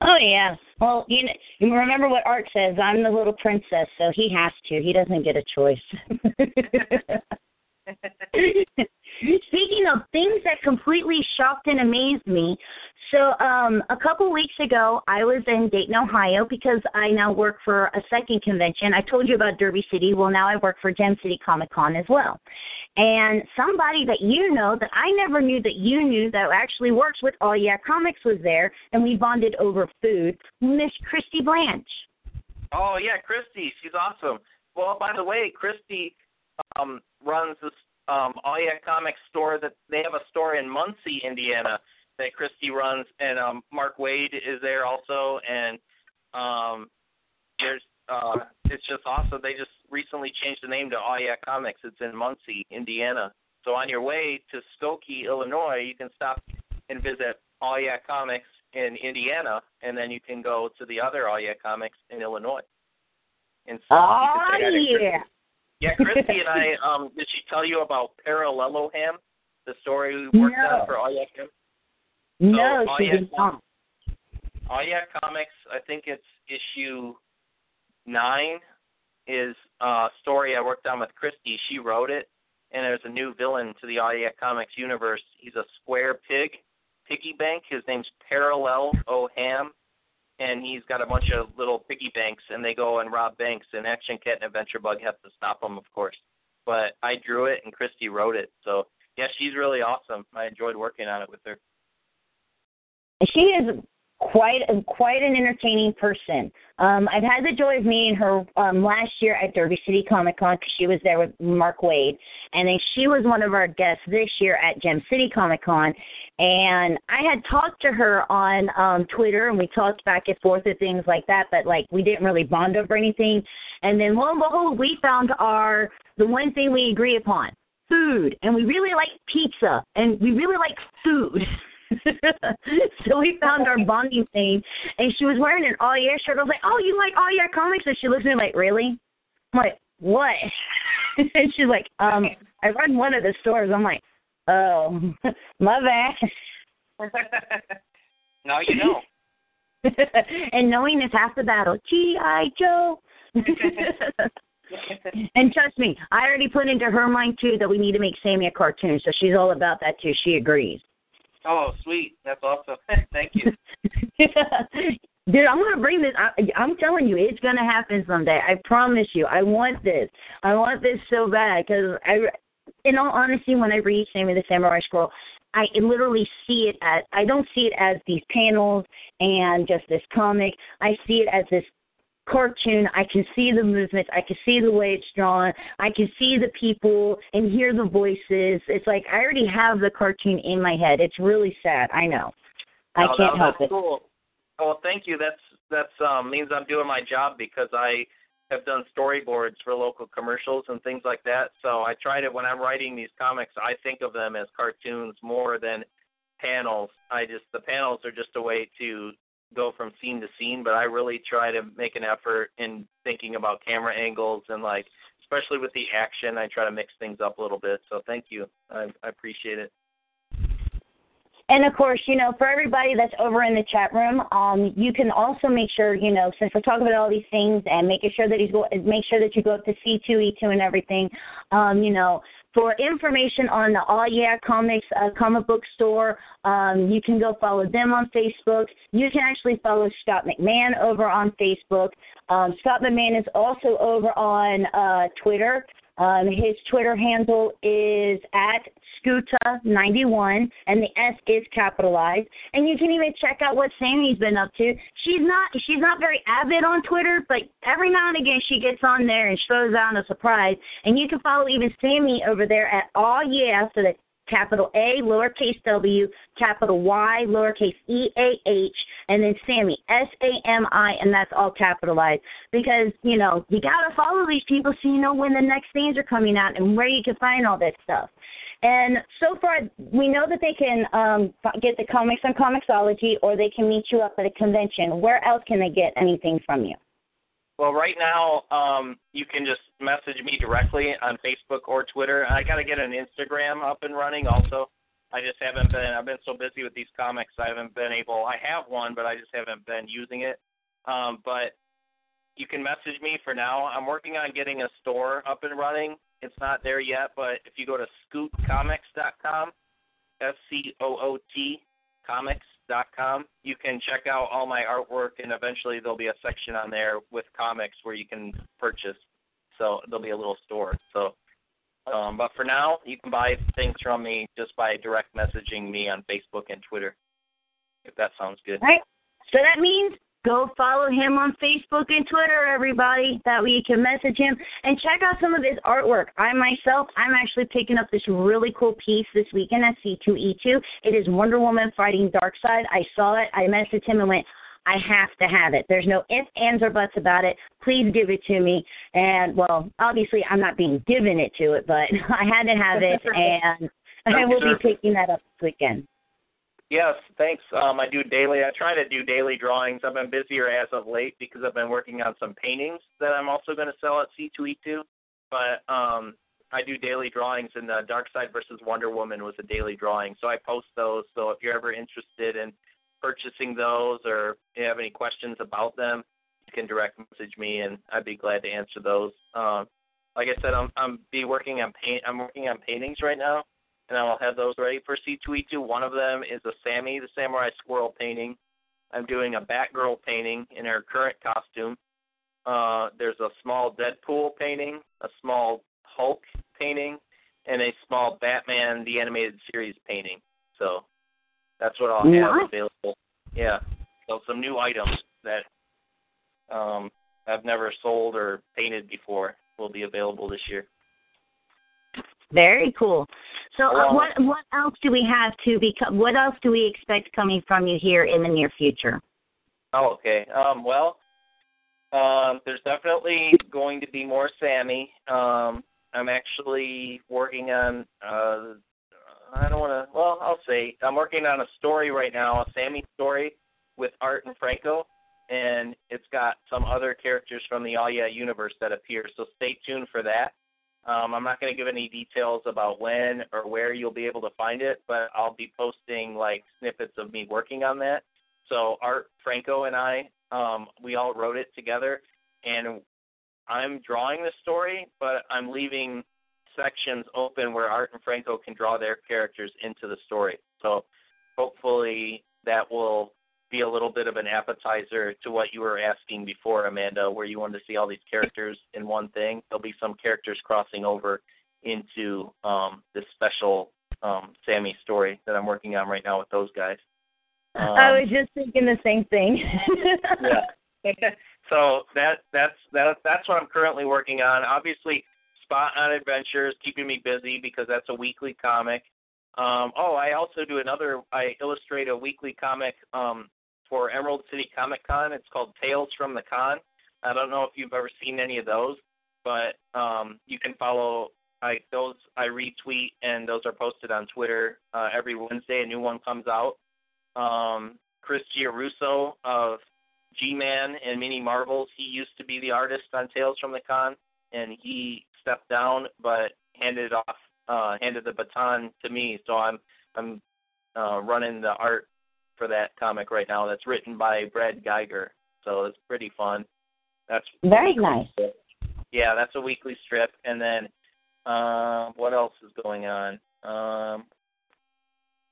Oh yeah. Well, you know, you remember what Art says. I'm the little princess, so he has to. He doesn't get a choice. Speaking of things that completely shocked and amazed me, so um, a couple weeks ago, I was in Dayton, Ohio, because I now work for a second convention. I told you about Derby City. Well, now I work for Gem City Comic Con as well. And somebody that you know that I never knew that you knew that actually works with Aw Yeah Comics was there, and we bonded over food. Miss Christy Blanch. Oh yeah, Christy, she's awesome. Well, by the way, Christy um, runs this um, Oh Yeah Comics store that they have a store in Muncie, Indiana that Christy runs, and um, Mark Waid is there also, and um, there's uh, it's just awesome. They just recently changed the name to Oh Yeah Comics. It's in Muncie, Indiana. So on your way to Skokie, Illinois, you can stop and visit Oh Yeah Comics in Indiana, and then you can go to the other Oh Yeah Comics in Illinois. And so oh yeah. Yeah, Christy and I. Um, did she tell you about Paralleloham, the story we worked no. on for Yeah Comics? No, so, she did not. Oh Yeah Comics, I think it's issue nine, is a story I worked on with Christy. She wrote it, and there's a new villain to the Yeah Comics universe. He's a square pig, piggy bank. His name's Parallel O'Ham, and he's got a bunch of little piggy banks, and they go and rob banks. And Action Cat and Adventure Bug have to stop them, of course. But I drew it, and Christy wrote it. So yeah, she's really awesome. I enjoyed working on it with her she is quite quite an entertaining person. Um, I've had the joy of meeting her um, last year at Derby City Comic Con because she was there with Mark Waid, and then she was one of our guests this year at Gem City Comic Con. And I had talked to her on um, Twitter, and we talked back and forth and things like that, but like we didn't really bond over anything. And then lo and behold, we found our the one thing we agree upon: food, and we really like pizza, and we really like food. so we found our bonding thing, and she was wearing an all year shirt. I was like, "Oh, you like all year comics?" And she looks at me like, "Really?" I'm like, "What?" and she's like, "Um, I run one of the stores." I'm like, "Oh, my bad." now you know. and knowing is half the battle. G.I. Joe. and trust me, I already put into her mind too that we need to make Sami a cartoon, so she's all about that too. She agrees. Oh, sweet. That's awesome. Thank you. Dude, I'm gonna bring this. I, I'm telling you, it's gonna happen someday. I promise you. I want this. I want this so bad because I, in all honesty, when I read Sami the Samurai Squirrel, I literally see it as I don't see it as these panels and just this comic. I see it as this cartoon. I can see the movements. I can see the way it's drawn. I can see the people and hear the voices. It's like I already have the cartoon in my head. It's really sad. I know. I oh, can't help it. Cool. Well, thank you. That's that's um means I'm doing my job because I have done storyboards for local commercials and things like that. So I try to when I'm writing these comics, I think of them as cartoons more than panels. I just the panels are just a way to go from scene to scene, but I really try to make an effort in thinking about camera angles and like especially with the action, I try to mix things up a little bit. So thank you. I, I appreciate it. And of course, you know, for everybody that's over in the chat room, um, you can also make sure, you know, since we're talking about all these things and making sure that he's go, make sure that you go up to C2E2 and everything, um, you know, for information on the Aw Yeah Comics uh, comic book store, um, you can go follow them on Facebook. You can actually follow Scott McMahon over on Facebook. Um, Scott McMahon is also over on uh, Twitter. Um, his Twitter handle is at Scuta91, and the S is capitalized. And you can even check out what Sami's been up to. She's not she's not very avid on Twitter, but every now and again she gets on there and throws out a surprise. And you can follow even Sami over there at Aw Yeah, so that capital A, lowercase w, capital Y, lowercase e a h, and then Sami, S A M I, and that's all capitalized. Because, you know, you got to follow these people so you know when the next things are coming out and where you can find all that stuff. And so far, we know that they can um, get the comics on Comixology or they can meet you up at a convention. Where else can they get anything from you? Well, right now, um, you can just message me directly on Facebook or Twitter. I got to get an Instagram up and running also. I just haven't been. I've been so busy with these comics, I haven't been able. I have one, but I just haven't been using it. Um, but you can message me for now. I'm working on getting a store up and running. It's not there yet, but if you go to scootcomics.com, S C O O T comics.com, you can check out all my artwork, and eventually there'll be a section on there with comics where you can purchase. So there'll be a little store. So, um, but for now, you can buy things from me just by direct messaging me on Facebook and Twitter. If that sounds good. All right. So that means Go follow him on Facebook and Twitter, everybody. That way you can message him and check out some of his artwork. I myself, I'm actually picking up this really cool piece this weekend at C2E2. It is Wonder Woman fighting Darkseid. I saw it. I messaged him and went, I have to have it. There's no ifs, ands, or buts about it. Please give it to me. And well, obviously I'm not being given it to it, but I had to have it, and I will be picking that up this weekend. Yes, thanks. Um, I do daily. I try to do daily drawings. I've been busier as of late because I've been working on some paintings that I'm also going to sell at C2E2. But um, I do daily drawings, and the Darkseid versus Wonder Woman was a daily drawing. So I post those. So if you're ever interested in purchasing those or you have any questions about them, you can direct message me, and I'd be glad to answer those. Um, like I said, I'm I'm be working on paint. I'm working on paintings right now and I'll have those ready for C2E2. One of them is a Sami the Samurai Squirrel painting. I'm doing a Batgirl painting in her current costume. Uh, there's a small Deadpool painting, a small Hulk painting, and a small Batman the Animated Series painting. So that's what I'll have available. Yeah. So some new items that um, I've never sold or painted before will be available this year. Very cool. So, uh, what what else do we have to become? What else do we expect coming from you here in the near future? Oh, okay. Um, well, um, there's definitely going to be more Sami. Um, I'm actually working on. Uh, I don't want to. Well, I'll say I'm working on a story right now, a Sami story with Art and Franco, and it's got some other characters from the Aw Yeah universe that appear. So stay tuned for that. Um, I'm not going to give any details about when or where you'll be able to find it, but I'll be posting like snippets of me working on that. So Art Franco and I, um, we all wrote it together, and I'm drawing the story, but I'm leaving sections open where Art and Franco can draw their characters into the story. So hopefully that will be a little bit of an appetizer to what you were asking before, Amanda, where you wanted to see all these characters in one thing. There'll be some characters crossing over into um, this special um, Sami story that I'm working on right now with those guys. Um, I was just thinking the same thing. yeah. so that that's that that's what I'm currently working on. Obviously, Spot on Adventures keeping me busy because that's a weekly comic. Um, oh, I also do another. I illustrate a weekly comic um, for Emerald City Comic Con. It's called Tales from the Con. I don't know if you've ever seen any of those, but um, you can follow. I those I retweet and those are posted on Twitter uh, every Wednesday. A new one comes out. Um, Chris Giarrusso of G-Man and Mini Marvels. He used to be the artist on Tales from the Con, and he stepped down, but handed off uh, handed the baton to me. So I'm I'm uh, running the art for that comic right now. That's written by Brad Guigar, so it's pretty fun. That's very nice. Yeah, that's a weekly strip, and then uh, what else is going on? Um,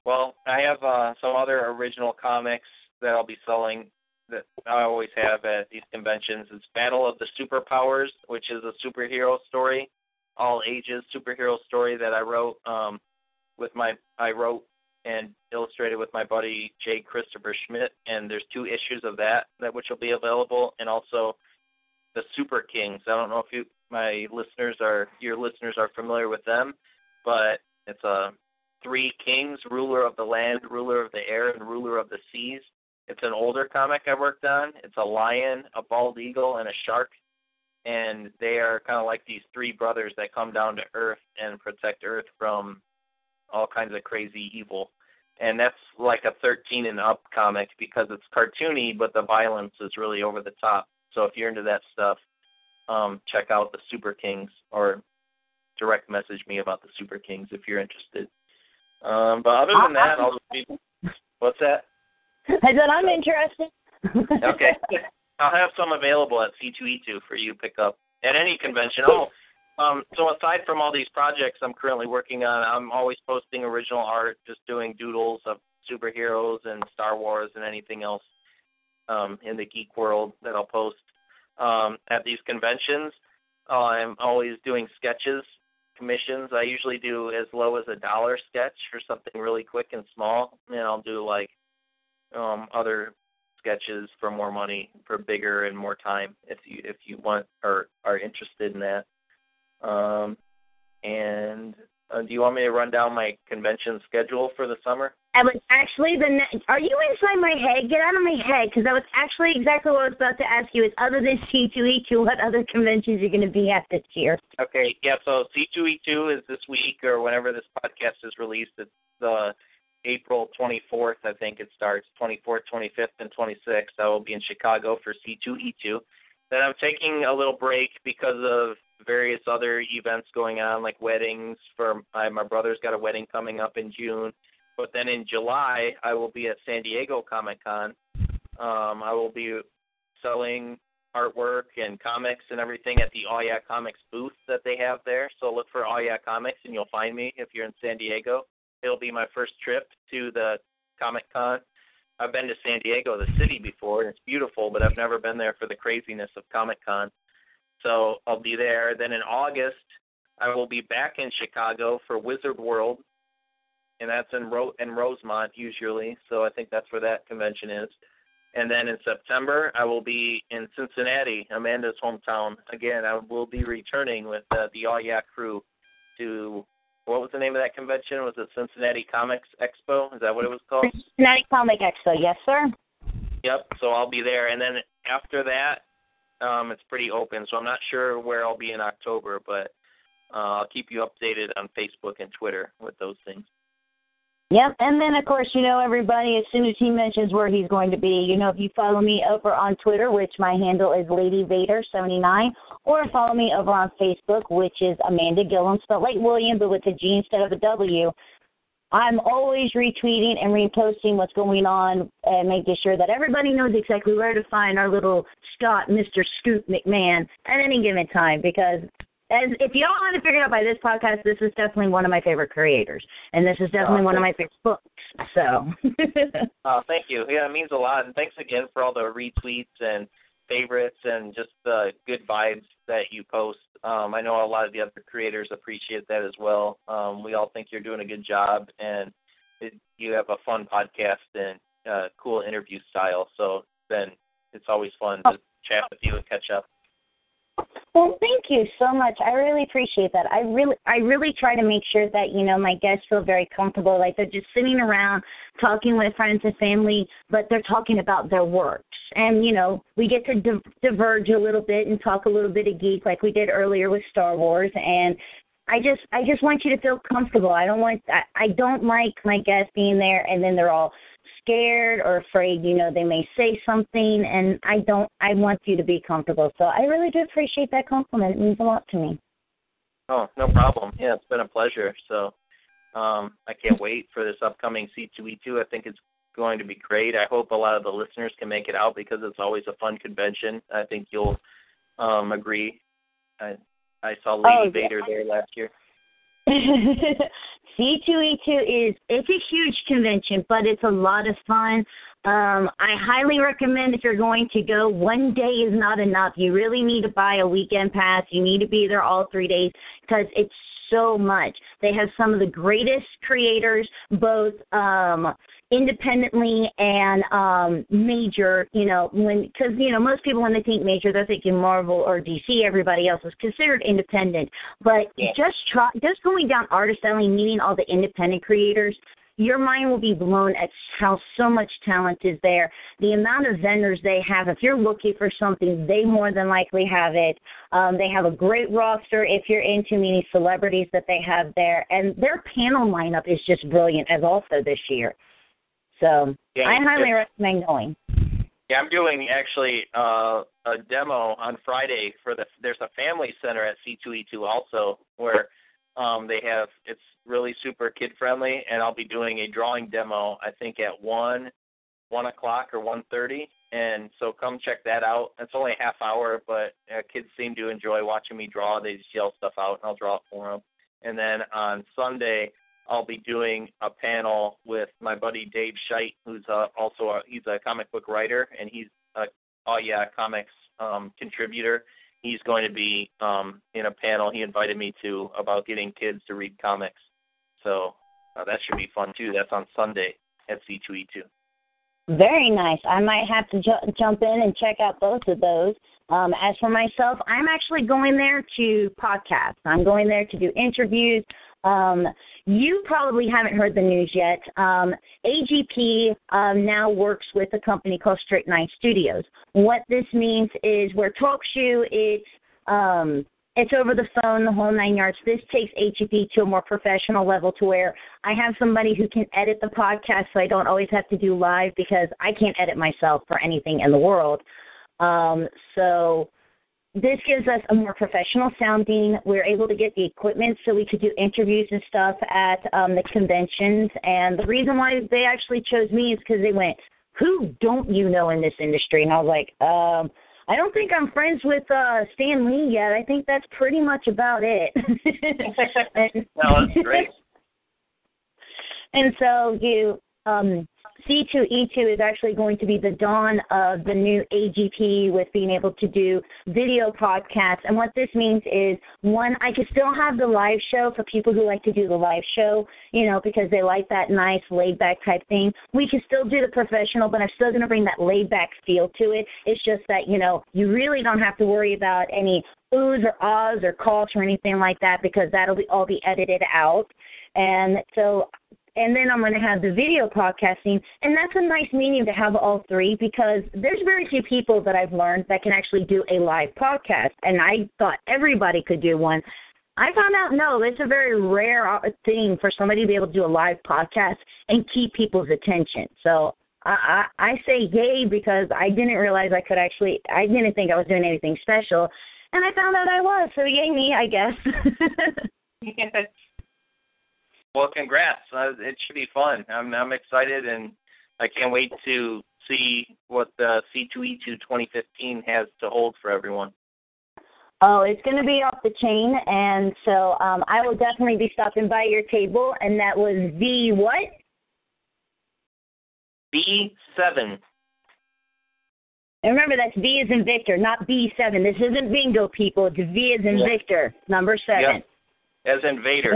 well, I have uh, some other original comics that I'll be selling that I always have at these conventions. It's Battle of the Superpowers, which is a superhero story, all ages superhero story that I wrote um, with my I wrote and illustrated with my buddy Jay Christopher Schmidt, and there's two issues of that that which will be available, and also the Super Kings. I don't know if you my listeners are your listeners are familiar with them, but it's a three kings, ruler of the land, ruler of the air, and ruler of the seas. It's an older comic I worked on. It's a lion, a bald eagle, and a shark. And they are kind of like these three brothers that come down to Earth and protect Earth from all kinds of crazy evil and that's like a 13 and up comic because it's cartoony, but the violence is really over the top. So if you're into that stuff, um, check out the Super Kings or direct message me about the Super Kings if you're interested. Um, but other than that, I'll just be. What's that? I said I'm interested. okay, I'll have some available at C2E2 for you to pick up at any convention. Oh, um, so aside from all these projects I'm currently working on, I'm always posting original art, just doing doodles of superheroes and Star Wars and anything else um, in the geek world that I'll post um, at these conventions. Uh, I'm always doing sketches, commissions. I usually do as low as a dollar sketch for something really quick and small, and I'll do like um, other sketches for more money, for bigger and more time if you if you want or are interested in that. Um, and uh, do you want me to run down my convention schedule for the summer? I was actually the. Ne- are you inside my head? Get out of my head, because that was actually exactly what I was about to ask you. Is other than C2E2, what other conventions you're going to be at this year? Okay, yeah. So C2E2 is this week, or whenever this podcast is released. It's the April 24th, I think it starts. 24th, 25th, and 26th. I will be in Chicago for C2E2. Then I'm taking a little break because of various other events going on, like weddings. For my, my brother's got a wedding coming up in June, but then in July I will be at San Diego Comic Con. Um, I will be selling artwork and comics and everything at the Aw Yeah Comics booth that they have there. So look for Aw Yeah Comics and you'll find me if you're in San Diego. It'll be my first trip to the Comic Con. I've been to San Diego, the city, before, and it's beautiful, but I've never been there for the craziness of Comic Con. So I'll be there. Then in August, I will be back in Chicago for Wizard World, and that's in Ro- in Rosemont usually. So I think that's where that convention is. And then in September, I will be in Cincinnati, Amanda's hometown. Again, I will be returning with uh, the Aw Yeah crew to what was the name of that convention? Was it Cincinnati Comics Expo? Is that what it was called? Cincinnati Comic Expo, yes, sir. Yep. So I'll be there, and then after that, um, it's pretty open, so I'm not sure where I'll be in October, but uh, I'll keep you updated on Facebook and Twitter with those things. Yep, and then of course, you know, everybody, as soon as he mentions where he's going to be, you know, if you follow me over on Twitter, which my handle is Lady Vader79, or follow me over on Facebook, which is Amanda Gilliam, spelled like William, but with a G instead of a W. I'm always retweeting and reposting what's going on and making sure that everybody knows exactly where to find our little Scott, Mr. Scoot McMahon at any given time because as if you don't haven't figured out by this podcast, this is definitely one of my favorite creators, and this is definitely one of my favorite books. So. oh, thank you. Yeah, it means a lot, and thanks again for all the retweets and favorites and just the good vibes that you post. Um, I know a lot of the other creators appreciate that as well. Um, we all think you're doing a good job, and it, you have a fun podcast and uh, cool interview style. So then it's always fun to chat with you and catch up. Well, thank you so much. I really appreciate that. I really I really try to make sure that, you know, my guests feel very comfortable like they're just sitting around talking with friends and family, but they're talking about their works. And, you know, we get to di- diverge a little bit and talk a little bit of geek like we did earlier with Star Wars and I just I just want you to feel comfortable. I don't want I, I don't like my guests being there and then they're all scared or afraid, you know, they may say something and I don't I want you to be comfortable. So I really do appreciate that compliment. It means a lot to me. Oh, no problem. Yeah, it's been a pleasure. So um I can't wait for this upcoming C2E2. I think it's going to be great. I hope a lot of the listeners can make it out because it's always a fun convention. I think you'll um agree. I I saw Lady oh, yeah. Vader there last year. C2E2 is it's a huge convention, but it's a lot of fun. Um, I highly recommend if you're going to go, one day is not enough. You really need to buy a weekend pass. You need to be there all three days because it's so much. They have some of the greatest creators, both um, independently and um major you know when because you know most people when they think major they're thinking marvel or dc everybody else is considered independent but yeah. just try just going down artist alley meeting all the independent creators your mind will be blown at how so much talent is there. The amount of vendors they have, if you're looking for something, they more than likely have it. Um, they have a great roster if you're into meeting celebrities that they have there. And their panel lineup is just brilliant as also this year. So yeah, I highly recommend going. Yeah, I'm doing actually uh, a demo on Friday for the. There's a family center at C2E2 also where um, they have it's really super kid friendly, and I'll be doing a drawing demo. I think at one, one o'clock or one thirty, and so come check that out. It's only a half hour, but uh, kids seem to enjoy watching me draw. They just yell stuff out, and I'll draw it for them. And then on Sunday, I'll be doing a panel with my buddy Dave Scheidt, who's uh, also a, he's a comic book writer and he's a oh yeah comics um, contributor. He's going to be um, in a panel he invited me to about getting kids to read comics. So uh, that should be fun too. That's on Sunday at C2E2. Very nice. I might have to ju- jump in and check out both of those. Um, as for myself, I'm actually going there to podcast. I'm going there to do interviews. Um, you probably haven't heard the news yet. Um, AGP um, now works with a company called Strict Nine Studios. What this means is where TalkShoe it's um, it's over the phone, the whole nine yards. This takes AGP to a more professional level to where I have somebody who can edit the podcast so I don't always have to do live because I can't edit myself for anything in the world. Um, so this gives us a more professional sounding. We're able to get the equipment so we could do interviews and stuff at um, the conventions. And the reason why they actually chose me is because they went, "Who don't you know in this industry?" And I was like, um, "I don't think I'm friends with uh, Stan Lee yet. I think that's pretty much about it." and, no, that's great. and so you um C2E2 is actually going to be the dawn of the new AGP with being able to do video podcasts. And what this means is, one, I can still have the live show for people who like to do the live show, you know, because they like that nice laid back type thing. We can still do the professional, but I'm still going to bring that laid back feel to it. It's just that, you know, you really don't have to worry about any oohs or ahs or coughs or anything like that because that'll be all be edited out. And so and then I'm going to have the video podcasting, and that's a nice medium to have all three because there's very few people that I've learned that can actually do a live podcast, and I thought everybody could do one. I found out no, it's a very rare uh, thing for somebody to be able to do a live podcast and keep people's attention. So I, I, I say yay because I didn't realize I could actually. I didn't think I was doing anything special, and I found out I was. So yay me, I guess. Well, congrats. Uh, it should be fun. I'm I'm excited and I can't wait to see what the C2E2 2015 has to hold for everyone. Oh, it's going to be off the chain, and so um, I will definitely be stopping by your table. And that was V what? B seven. And remember, that's V is in Victor, not B seven. This isn't bingo, people. It's V is in Victor, number seven. As in Vader.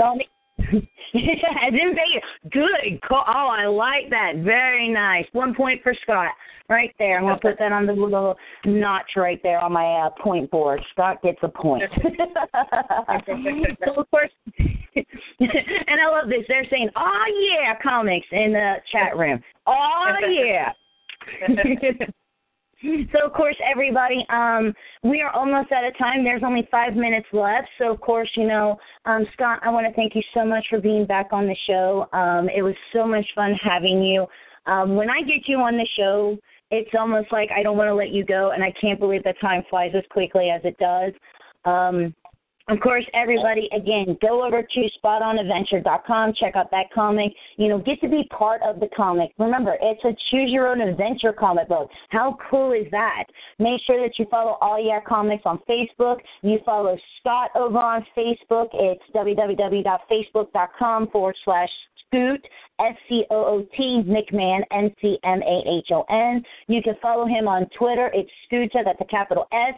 Well, As in Vader. Good call. Oh, I like that. Very nice. One point for Scott. Right there. I'm going to put that on the little notch right there on my uh, point board. Scott gets a point. so, of course, and I love this. They're saying, oh, yeah, comics in the chat room. Oh, yeah. So of course, everybody, um, we are almost out of time. There's only five minutes left. So of course, you know, um, Scott, I want to thank you so much for being back on the show. Um, it was so much fun having you. Um, when I get you on the show, it's almost like I don't want to let you go, and I can't believe that time flies as quickly as it does. Um, of course, everybody, again, go over to spotonadventure.com, check out that comic. You know, get to be part of the comic. Remember, it's a choose your own adventure comic book. How cool is that? Make sure that you follow Aw Yeah Comics on Facebook. You follow Scott over on Facebook. It's www.facebook.com forward slash Scoot, S C O O T, McMahon, N C M A H O N. You can follow him on Twitter. It's Scooter, that's a capital S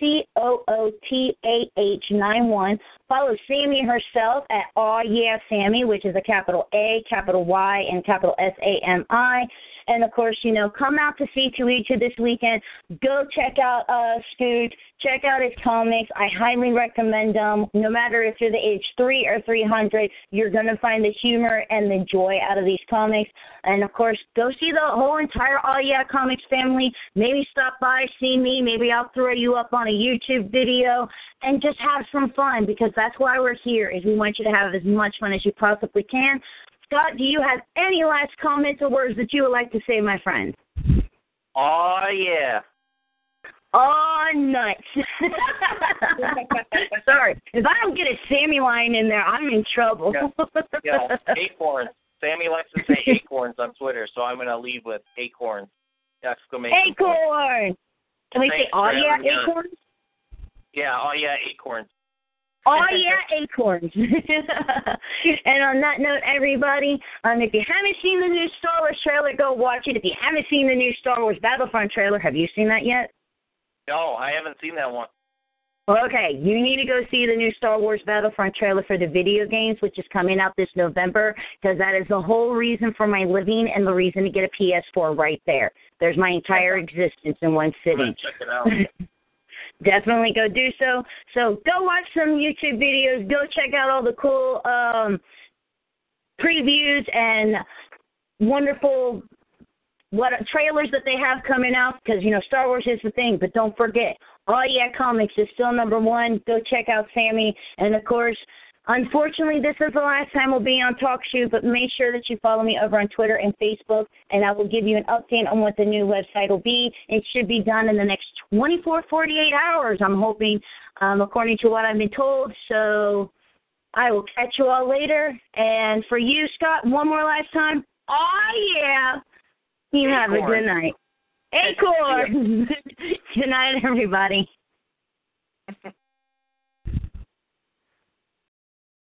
C O O T A H 9 1. Follow Sami herself at Aw Yeah Sammy, which is a capital A, capital Y, and capital S A M I. And of course, you know, come out to C2E2 this weekend. Go check out uh, Scoot. Check out his comics. I highly recommend them. No matter if you're the age three or 300, you're going to find the humor and the joy out of these comics. And of course, go see the whole entire Aw Yeah Comics family. Maybe stop by, see me. Maybe I'll throw you up on a YouTube video and just have some fun because that's why we're here. Is we want you to have as much fun as you possibly can. Scott, do you have any last comments or words that you would like to say, my friend? Oh yeah. Oh, nuts. Sorry. If I don't get a Sami line in there, I'm in trouble. yeah. yeah. Acorns. Sami likes to say acorns on Twitter, so I'm going to leave with acorns. Exclamation Acorn! Can we say, oh, yeah, acorns? Yeah, oh, yeah, acorns. Oh yeah, acorns. and on that note, everybody, um, if you haven't seen the new Star Wars trailer, go watch it. If you haven't seen the new Star Wars Battlefront trailer, have you seen that yet? No, I haven't seen that one. Okay, you need to go see the new Star Wars Battlefront trailer for the video games, which is coming out this November, because that is the whole reason for my living and the reason to get a PS4 right there. There's my entire existence in one sitting. Check it out. definitely go do so. So go watch some YouTube videos. Go check out all the cool um, previews and wonderful what trailers that they have coming out because you know Star Wars is the thing. But don't forget, Aw Yeah Comics is still number one. Go check out Sami, and of course Unfortunately, this is the last time we'll be on TalkShoe, but make sure that you follow me over on Twitter and Facebook, and I will give you an update on what the new website will be. It should be done in the next 24, 48 hours, I'm hoping, um, according to what I've been told. So I will catch you all later. And for you, Scott, one more last time. Oh, yeah. You have a good night. Acorn. good night, everybody.